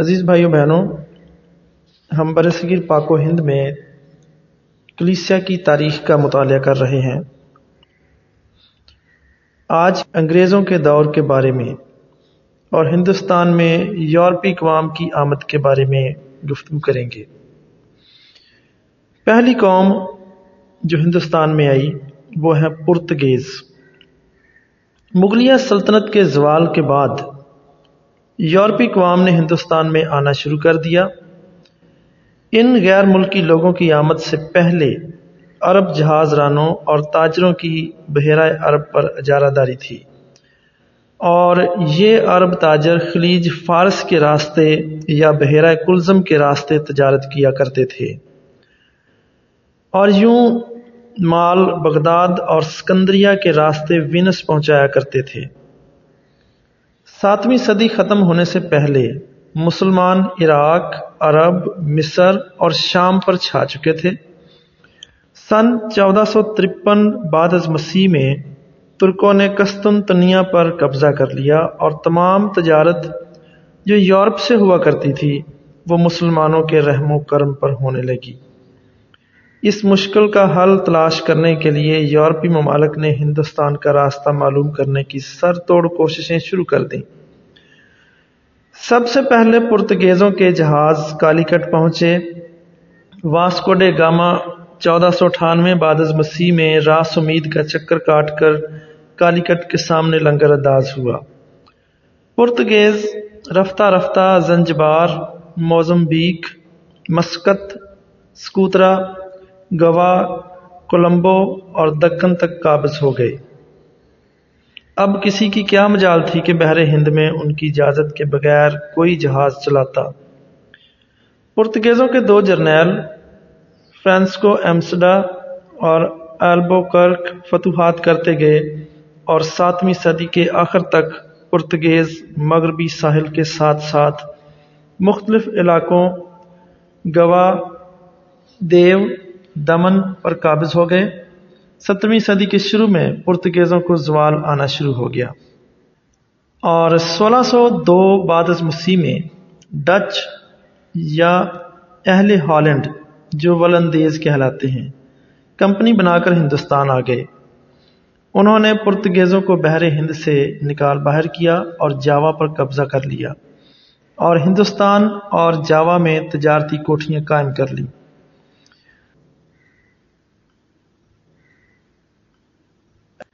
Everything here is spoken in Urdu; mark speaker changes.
Speaker 1: عزیز بھائیوں، بہنوں، ہم برصغیر پاک و ہند میں کلیسیا کی تاریخ کا مطالعہ کر رہے ہیں۔ آج انگریزوں کے دور کے بارے میں اور ہندوستان میں یورپی اقوام کی آمد کے بارے میں گفتگو کریں گے۔ پہلی قوم جو ہندوستان میں آئی، وہ ہے پرتگیز۔ مغلیہ سلطنت کے زوال کے بعد یورپی اقوام نے ہندوستان میں آنا شروع کر دیا۔ ان غیر ملکی لوگوں کی آمد سے پہلے عرب جہاز رانوں اور تاجروں کی بحیرہ عرب پر اجارہ داری تھی۔ اور یہ عرب تاجر خلیج فارس کے راستے یا بحیرہ کلزم کے راستے تجارت کیا کرتے تھے۔ اور یوں مال بغداد اور سکندریہ کے راستے وینس پہنچایا کرتے تھے۔ ساتویں صدی ختم ہونے سے پہلے مسلمان عراق، عرب، مصر اور شام پر چھا چکے تھے۔ سن چودہ سو ترپن بعد از مسیح میں ترکوں نے قسطنطنیہ پر قبضہ کر لیا اور تمام تجارت جو یورپ سے ہوا کرتی تھی، وہ مسلمانوں کے رحم و کرم پر ہونے لگی۔ اس مشکل کا حل تلاش کرنے کے لیے یورپی ممالک نے ہندوستان کا راستہ معلوم کرنے کی سر توڑ کوششیں شروع کر دیں۔ سب سے پہلے پرتگیزوں کے جہاز کالیکٹ پہنچے۔ واسکو ڈے گاما چودہ سو اٹھانوے بعد از مسیح میں راس امید کا چکر کاٹ کر کالیکٹ کے سامنے لنگر انداز ہوا۔ پرتگیز رفتہ رفتہ Zanzibar, Mozambique, Muscat, Socotra, Goa, Colombo اور دکن تک قابض ہو گئے۔ اب کسی کی کیا مجال تھی کہ بحر ہند میں ان کی اجازت کے بغیر کوئی جہاز چلاتا؟ پرتگیزوں کے دو جرنیل، فرانسکو ایمسڈا اور ایلبو کرک فتوحات کرتے گئے اور ساتویں صدی کے آخر تک پرتگیز مغربی ساحل کے ساتھ ساتھ مختلف علاقوں گوا دیو، دمن پر قابض ہو گئے۔ سترہویں صدی کے شروع میں پرتگیزوں کو زوال آنا شروع ہو گیا۔ اور سولہ سو دو بعد از مسیح میں ڈچ یا اہل ہالینڈ جو ولندیز کہلاتے ہیں، کمپنی بنا کر ہندوستان آ گئے۔ انہوں نے پرتگیزوں کو بحر ہند سے نکال باہر کیا اور جاوا پر قبضہ کر لیا۔ اور ہندوستان اور جاوا میں تجارتی کوٹھیاں قائم کر لیں۔